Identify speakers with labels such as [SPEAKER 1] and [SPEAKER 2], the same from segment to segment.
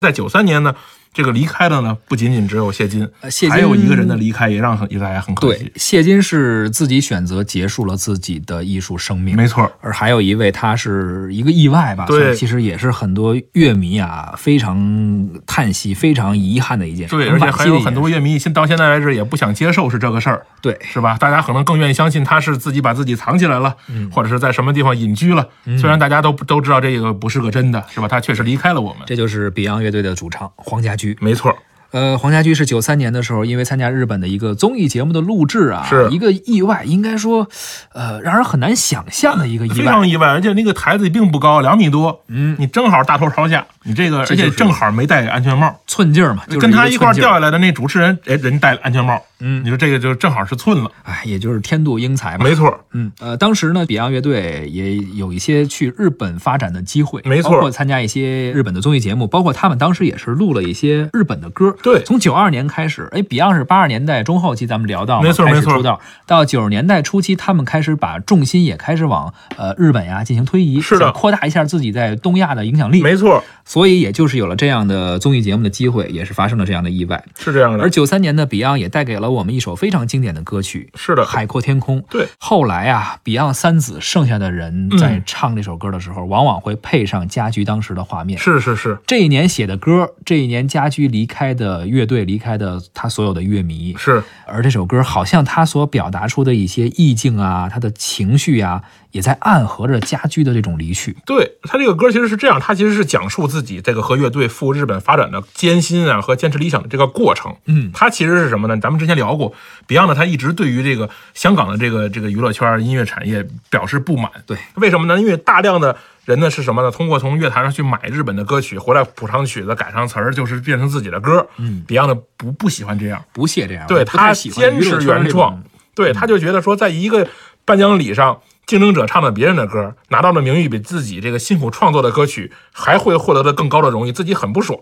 [SPEAKER 1] 在九三年呢。这个离开的呢，不仅仅只有谢金，还有一个人的离开也让大家很可惜。
[SPEAKER 2] 对，谢金是自己选择结束了自己的艺术生命，
[SPEAKER 1] 没错。
[SPEAKER 2] 而还有一位，他是一个意外吧？
[SPEAKER 1] 对，
[SPEAKER 2] 其实也是很多乐迷啊非常叹息、非常遗憾的一件。
[SPEAKER 1] 对，而且还有很多乐迷现到现在为止也不想接受是这个事儿，
[SPEAKER 2] 对，
[SPEAKER 1] 是吧？大家可能更愿意相信他是自己把自己藏起来了，或者是在什么地方隐居了。虽然大家都都知道这个不是个真的，是吧？他确实离开了我们。
[SPEAKER 2] 这就是 Beyond 乐队的主唱黄家。
[SPEAKER 1] 没错。
[SPEAKER 2] 呃，黄家驹是九三年的时候，因为参加日本的一个综艺节目的录制啊，
[SPEAKER 1] 是
[SPEAKER 2] 一个意外，应该说，呃，让人很难想象的一个意外，
[SPEAKER 1] 非常意外，而且那个台子并不高，两米多，
[SPEAKER 2] 嗯，
[SPEAKER 1] 你正好大头朝下，你这个而且正好没戴安全帽，
[SPEAKER 2] 寸劲儿嘛，就
[SPEAKER 1] 跟他一块儿掉下来的那主持人，哎，人戴了安全帽，
[SPEAKER 2] 嗯，
[SPEAKER 1] 你说这个就正好是寸了，
[SPEAKER 2] 哎，也就是天妒英才嘛，
[SPEAKER 1] 没错，
[SPEAKER 2] 嗯，呃，当时呢，Beyond 乐队也有一些去日本发展的机会，
[SPEAKER 1] 没错，
[SPEAKER 2] 参加一些日本的综艺节目，包括他们当时也是录了一些日本的歌。
[SPEAKER 1] 对，
[SPEAKER 2] 从九二年开始，哎，Beyond 是八十年代中后期咱们聊到，
[SPEAKER 1] 没错没错，
[SPEAKER 2] 出道到九十年代初期，他们开始把重心也开始往呃日本呀进行推移，
[SPEAKER 1] 是的，
[SPEAKER 2] 扩大一下自己在东亚的影响力，
[SPEAKER 1] 没错。
[SPEAKER 2] 所以也就是有了这样的综艺节目的机会，也是发生了这样的意外，
[SPEAKER 1] 是这样的。
[SPEAKER 2] 而九三年的 Beyond 也带给了我们一首非常经典的歌曲，
[SPEAKER 1] 是的，《
[SPEAKER 2] 海阔天空》。
[SPEAKER 1] 对，
[SPEAKER 2] 后来啊，Beyond 三子剩下的人在唱这首歌的时候，往往会配上家居当时的画面。
[SPEAKER 1] 是是是，
[SPEAKER 2] 这一年写的歌，这一年家居离开的乐队，离开的他所有的乐迷。
[SPEAKER 1] 是，
[SPEAKER 2] 而这首歌好像他所表达出的一些意境啊，他的情绪呀，也在暗合着家居的这种离去。
[SPEAKER 1] 对他这个歌其实是这样，他其实是讲述自。自己这个和乐队赴日本发展的艰辛啊，和坚持理想的这个过程，
[SPEAKER 2] 嗯，
[SPEAKER 1] 他其实是什么呢？咱们之前聊过，Beyond 他一直对于这个香港的这个这个娱乐圈音乐产业表示不满，
[SPEAKER 2] 对，
[SPEAKER 1] 为什么呢？因为大量的人呢是什么呢？通过从乐坛上去买日本的歌曲回来谱上曲子改上词儿，就是变成自己的歌，
[SPEAKER 2] 嗯
[SPEAKER 1] ，Beyond 不不喜欢这样，
[SPEAKER 2] 不屑这样，
[SPEAKER 1] 对他坚持原创，对，他就觉得说在一个颁奖礼上。竞争者唱的别人的歌，拿到了名誉比自己这个辛苦创作的歌曲还会获得的更高的荣誉，自己很不爽。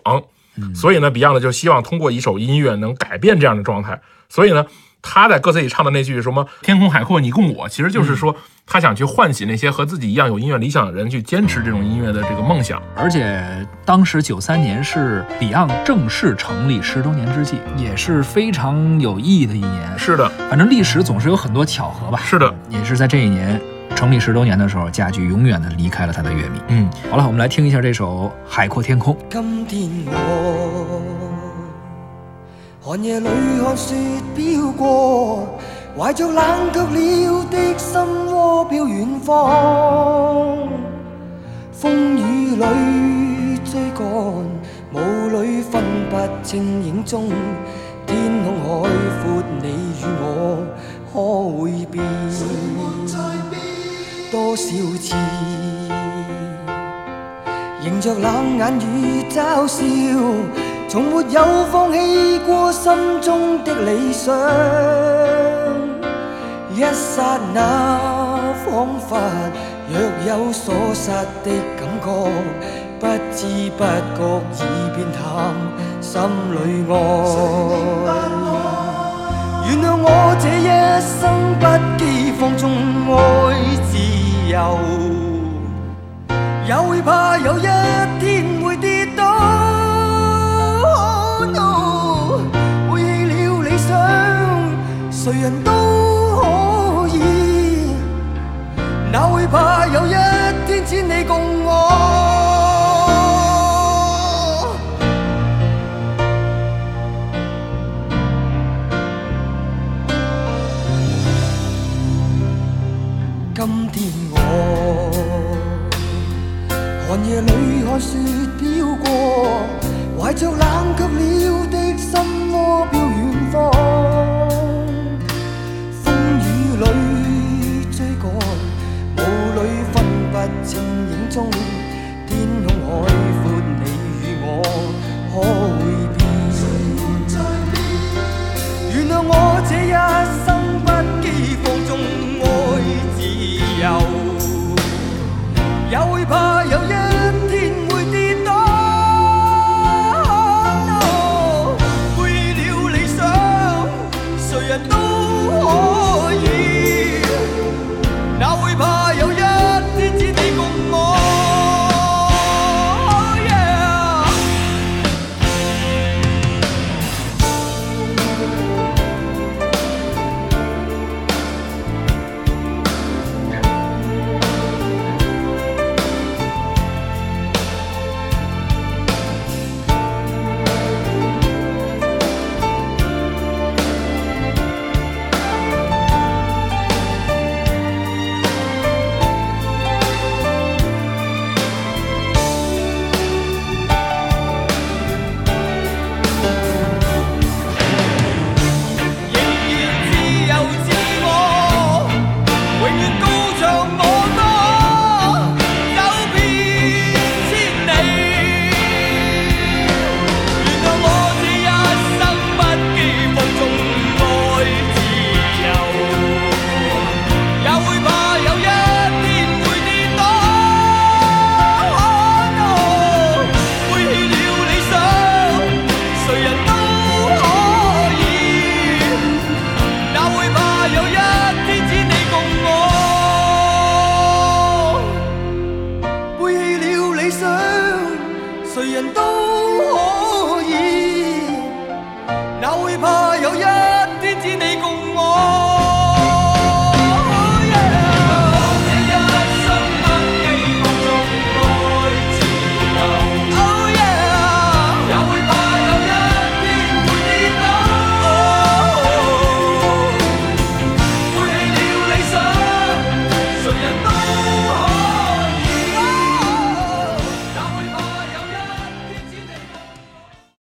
[SPEAKER 1] 所以呢，Beyond 就希望通过一首音乐能改变这样的状态。所以呢，他在歌词里唱的那句“什么天空海阔你共我”，其实就是说他想去唤起那些和自己一样有音乐理想的人，去坚持这种音乐的这个梦想。
[SPEAKER 2] 而且当时九三年是 Beyond 正式成立十周年之际，也是非常有意义的一年。
[SPEAKER 1] 是的，
[SPEAKER 2] 反正历史总是有很多巧合吧。
[SPEAKER 1] 是的，
[SPEAKER 2] 也是在这一年。成立十周年的时候，家菊永远的离开了他的乐迷。
[SPEAKER 1] 嗯，
[SPEAKER 2] 好了，我们来听一下这首《海阔天空》。
[SPEAKER 3] 今天我寒夜里看雪飘过，怀着冷却了的心窝飘远方，风雨里追赶，雾里分不清影踪。天空海阔，你与我可会变？多少次，迎着冷眼与嘲笑，从没有放弃过心中的理想。一刹那，仿佛若有所失的感觉，不知不觉已变淡，心里爱。原谅我这一。谁人都可以，哪会怕有一天只你共我？今天我寒夜里看雪飘过，怀着冷却了的心窝，飘远方。中天空海阔，你与我可会变？原谅我这一生不羁放纵爱自由，也会怕。